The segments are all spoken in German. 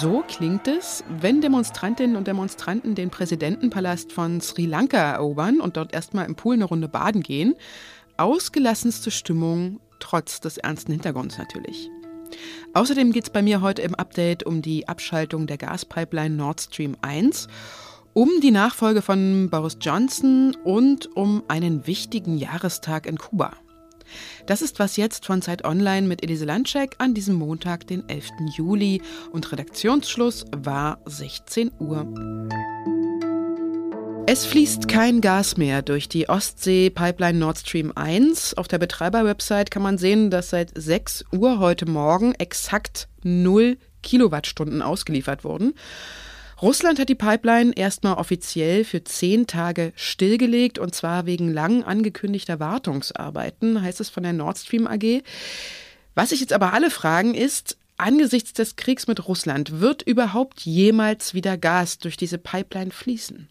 So klingt es, wenn Demonstrantinnen und Demonstranten den Präsidentenpalast von Sri Lanka erobern und dort erstmal im Pool eine Runde baden gehen. Ausgelassenste Stimmung, trotz des ernsten Hintergrunds natürlich. Außerdem geht es bei mir heute im Update um die Abschaltung der Gaspipeline Nord Stream 1, um die Nachfolge von Boris Johnson und um einen wichtigen Jahrestag in Kuba. Das ist was jetzt von Zeit Online mit Elise Landscheck an diesem Montag, den 11. Juli. Und Redaktionsschluss war 16 Uhr. Es fließt kein Gas mehr durch die Ostsee-Pipeline Nord Stream 1. Auf der Betreiberwebsite kann man sehen, dass seit 6 Uhr heute Morgen exakt 0 Kilowattstunden ausgeliefert wurden. Russland hat die Pipeline erstmal offiziell für zehn Tage stillgelegt und zwar wegen lang angekündigter Wartungsarbeiten, heißt es von der Nord Stream AG. Was sich jetzt aber alle fragen ist, angesichts des Kriegs mit Russland, wird überhaupt jemals wieder Gas durch diese Pipeline fließen?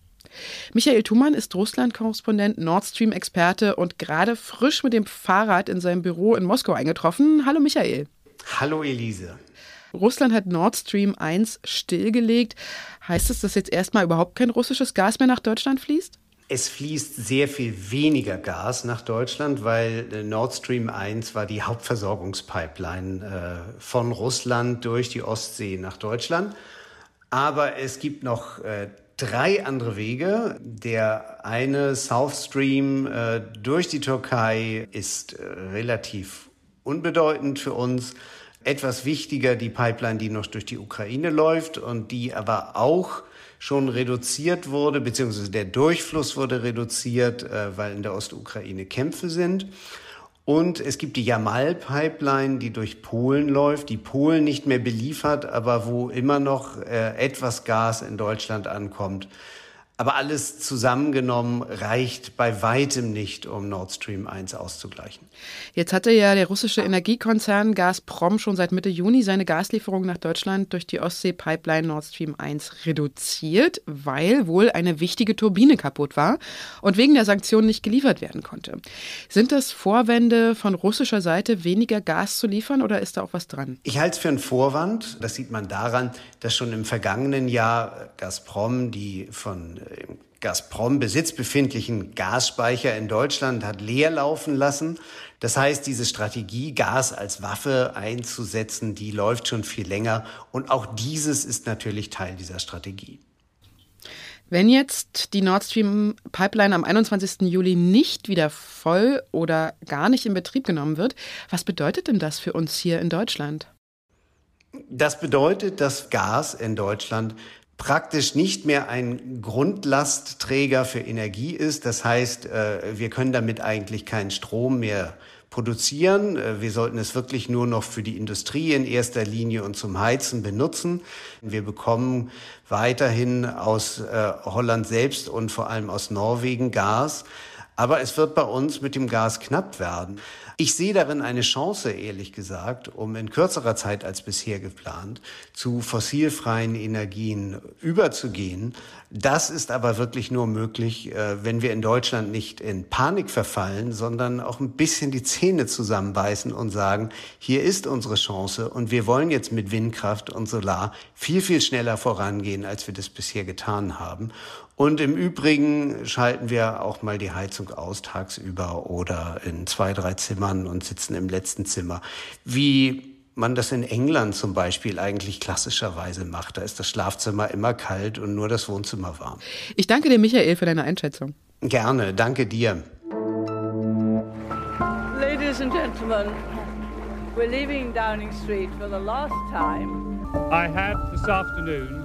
Michael Thumann ist Russland-Korrespondent, Nord Stream-Experte und gerade frisch mit dem Fahrrad in seinem Büro in Moskau eingetroffen. Hallo Michael. Hallo Elise. Russland hat Nord Stream 1 stillgelegt. Heißt es, dass jetzt erstmal überhaupt kein russisches Gas mehr nach Deutschland fließt? Es fließt sehr viel weniger Gas nach Deutschland, weil äh, Nord Stream 1 war die Hauptversorgungspipeline äh, von Russland durch die Ostsee nach Deutschland. Aber es gibt noch äh, drei andere Wege. Der eine South Stream durch die Türkei ist relativ unbedeutend für uns etwas wichtiger die Pipeline, die noch durch die Ukraine läuft und die aber auch schon reduziert wurde, beziehungsweise der Durchfluss wurde reduziert, äh, weil in der Ostukraine Kämpfe sind. Und es gibt die Jamal-Pipeline, die durch Polen läuft, die Polen nicht mehr beliefert, aber wo immer noch äh, etwas Gas in Deutschland ankommt. Aber alles zusammengenommen reicht bei weitem nicht, um Nord Stream 1 auszugleichen. Jetzt hatte ja der russische Energiekonzern Gazprom schon seit Mitte Juni seine Gaslieferung nach Deutschland durch die Ostsee-Pipeline Nord Stream 1 reduziert, weil wohl eine wichtige Turbine kaputt war und wegen der Sanktionen nicht geliefert werden konnte. Sind das Vorwände von russischer Seite, weniger Gas zu liefern oder ist da auch was dran? Ich halte es für einen Vorwand. Das sieht man daran, dass schon im vergangenen Jahr Gazprom die von im Gazprom Besitz befindlichen Gasspeicher in Deutschland hat leer laufen lassen. Das heißt, diese Strategie, Gas als Waffe einzusetzen, die läuft schon viel länger. Und auch dieses ist natürlich Teil dieser Strategie. Wenn jetzt die Nord Stream Pipeline am 21. Juli nicht wieder voll oder gar nicht in Betrieb genommen wird, was bedeutet denn das für uns hier in Deutschland? Das bedeutet, dass Gas in Deutschland praktisch nicht mehr ein Grundlastträger für Energie ist. Das heißt, äh, wir können damit eigentlich keinen Strom mehr produzieren. Äh, wir sollten es wirklich nur noch für die Industrie in erster Linie und zum Heizen benutzen. Wir bekommen weiterhin aus äh, Holland selbst und vor allem aus Norwegen Gas. Aber es wird bei uns mit dem Gas knapp werden. Ich sehe darin eine Chance, ehrlich gesagt, um in kürzerer Zeit als bisher geplant zu fossilfreien Energien überzugehen. Das ist aber wirklich nur möglich, äh, wenn wir in Deutschland nicht in Panik verfallen, sondern auch ein bisschen die Zähne zusammenbeißen und sagen, hier ist unsere Chance und wir wollen jetzt mit Windkraft und Solar viel, viel schneller vorangehen, als wir das bisher getan haben. Und im Übrigen schalten wir auch mal die Heizung aus tagsüber oder in zwei, drei Zimmern und sitzen im letzten Zimmer. Wie man das in England zum Beispiel eigentlich klassischerweise macht. Da ist das Schlafzimmer immer kalt und nur das Wohnzimmer warm. Ich danke dir, Michael, für deine Einschätzung. Gerne, danke dir. Ladies and gentlemen, we're leaving Downing Street for the last time. I have this afternoon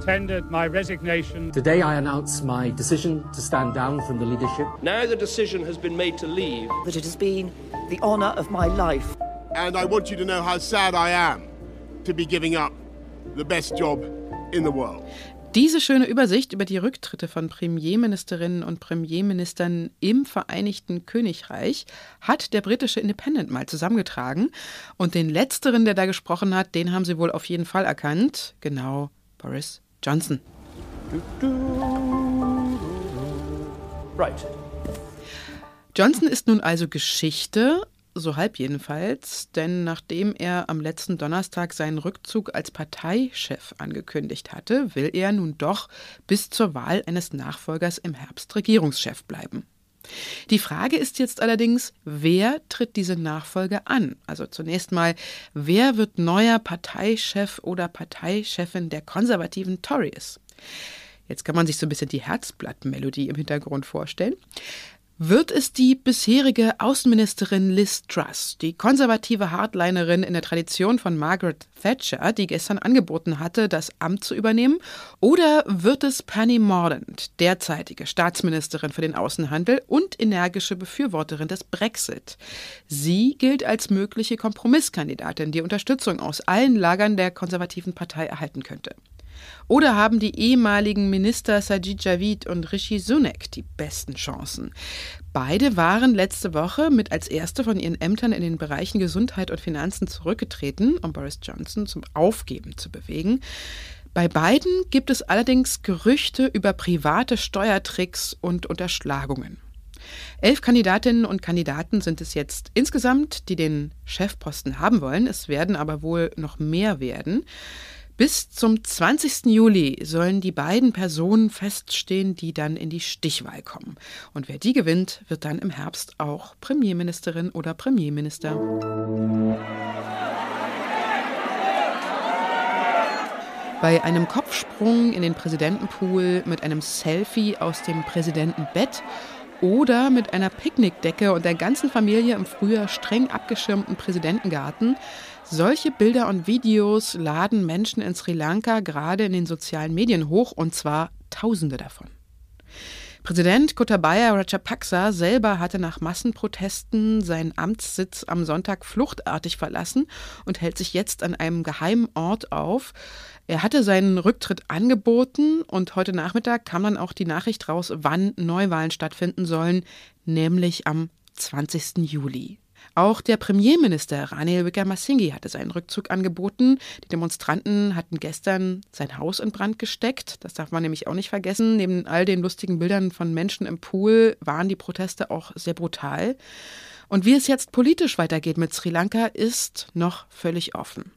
tendered my resignation. Today I announce my decision to stand down from the leadership. Now the decision has been made to leave. That it has been the honour of my life. And I want you to know how sad I am to be giving up the best job in the world. Diese schöne Übersicht über die Rücktritte von Premierministerinnen und Premierministern im Vereinigten Königreich hat der britische Independent mal zusammengetragen. Und den letzteren, der da gesprochen hat, den haben sie wohl auf jeden Fall erkannt. Genau, Boris Johnson. Right. Johnson ist nun also Geschichte, so halb jedenfalls, denn nachdem er am letzten Donnerstag seinen Rückzug als Parteichef angekündigt hatte, will er nun doch bis zur Wahl eines Nachfolgers im Herbst Regierungschef bleiben. Die Frage ist jetzt allerdings, wer tritt diese Nachfolge an? Also zunächst mal, wer wird neuer Parteichef oder Parteichefin der konservativen Tories? Jetzt kann man sich so ein bisschen die Herzblattmelodie im Hintergrund vorstellen. Wird es die bisherige Außenministerin Liz Truss, die konservative Hardlinerin in der Tradition von Margaret Thatcher, die gestern angeboten hatte, das Amt zu übernehmen? Oder wird es Penny Mordaunt, derzeitige Staatsministerin für den Außenhandel und energische Befürworterin des Brexit? Sie gilt als mögliche Kompromisskandidatin, die Unterstützung aus allen Lagern der konservativen Partei erhalten könnte. Oder haben die ehemaligen Minister Sajid Javid und Rishi Sunak die besten Chancen? Beide waren letzte Woche mit als erste von ihren Ämtern in den Bereichen Gesundheit und Finanzen zurückgetreten, um Boris Johnson zum Aufgeben zu bewegen. Bei beiden gibt es allerdings Gerüchte über private Steuertricks und Unterschlagungen. Elf Kandidatinnen und Kandidaten sind es jetzt insgesamt, die den Chefposten haben wollen. Es werden aber wohl noch mehr werden. Bis zum 20. Juli sollen die beiden Personen feststehen, die dann in die Stichwahl kommen. Und wer die gewinnt, wird dann im Herbst auch Premierministerin oder Premierminister. Bei einem Kopfsprung in den Präsidentenpool mit einem Selfie aus dem Präsidentenbett oder mit einer Picknickdecke und der ganzen Familie im früher streng abgeschirmten Präsidentengarten solche Bilder und Videos laden Menschen in Sri Lanka gerade in den sozialen Medien hoch, und zwar Tausende davon. Präsident Gotabaya Rajapaksa selber hatte nach Massenprotesten seinen Amtssitz am Sonntag fluchtartig verlassen und hält sich jetzt an einem geheimen Ort auf. Er hatte seinen Rücktritt angeboten und heute Nachmittag kam dann auch die Nachricht raus, wann Neuwahlen stattfinden sollen, nämlich am 20. Juli. Auch der Premierminister Ranil Wickremesinghe hatte seinen Rückzug angeboten. Die Demonstranten hatten gestern sein Haus in Brand gesteckt. Das darf man nämlich auch nicht vergessen. Neben all den lustigen Bildern von Menschen im Pool waren die Proteste auch sehr brutal. Und wie es jetzt politisch weitergeht mit Sri Lanka, ist noch völlig offen.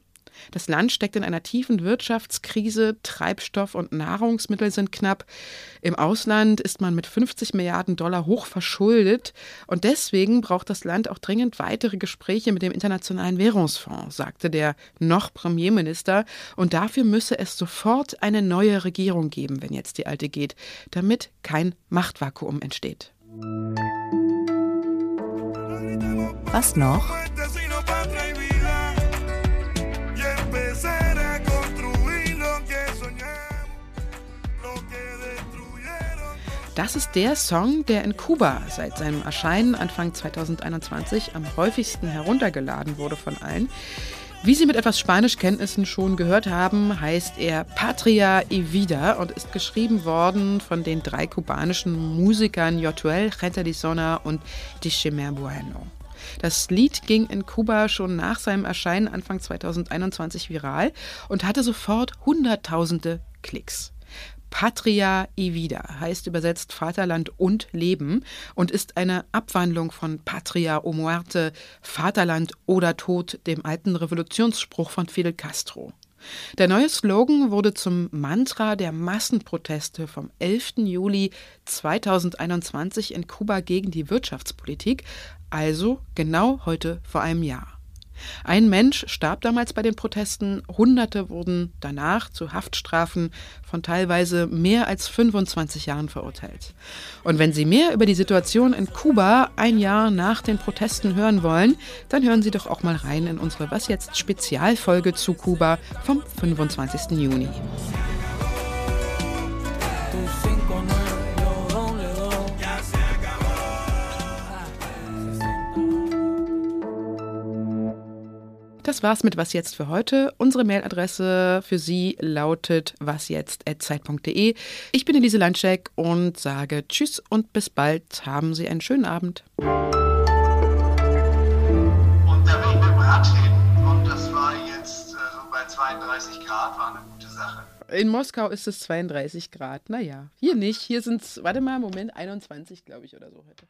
Das Land steckt in einer tiefen Wirtschaftskrise, Treibstoff und Nahrungsmittel sind knapp. Im Ausland ist man mit 50 Milliarden Dollar hoch verschuldet und deswegen braucht das Land auch dringend weitere Gespräche mit dem Internationalen Währungsfonds, sagte der noch Premierminister. Und dafür müsse es sofort eine neue Regierung geben, wenn jetzt die alte geht, damit kein Machtvakuum entsteht. Was noch? Das ist der Song, der in Kuba seit seinem Erscheinen Anfang 2021 am häufigsten heruntergeladen wurde von allen. Wie Sie mit etwas Spanischkenntnissen schon gehört haben, heißt er Patria y Vida und ist geschrieben worden von den drei kubanischen Musikern Yotuel, Gente di Sona und Dishemer Bueno. Das Lied ging in Kuba schon nach seinem Erscheinen Anfang 2021 viral und hatte sofort Hunderttausende Klicks. Patria y Vida heißt übersetzt Vaterland und Leben und ist eine Abwandlung von Patria o Muerte, Vaterland oder Tod, dem alten Revolutionsspruch von Fidel Castro. Der neue Slogan wurde zum Mantra der Massenproteste vom 11. Juli 2021 in Kuba gegen die Wirtschaftspolitik, also genau heute vor einem Jahr. Ein Mensch starb damals bei den Protesten, Hunderte wurden danach zu Haftstrafen von teilweise mehr als 25 Jahren verurteilt. Und wenn Sie mehr über die Situation in Kuba ein Jahr nach den Protesten hören wollen, dann hören Sie doch auch mal rein in unsere Was jetzt Spezialfolge zu Kuba vom 25. Juni. Das war's mit Was jetzt für heute. Unsere Mailadresse für Sie lautet wasjetzt.zeit.de. Ich bin Elise Landscheck und sage Tschüss und bis bald. Haben Sie einen schönen Abend. Und der Weg mit Radschäden. Und das war jetzt äh, so bei 32 Grad, war eine gute Sache. In Moskau ist es 32 Grad. Naja, hier nicht. Hier sind es, warte mal, Moment, 21, glaube ich, oder so heute.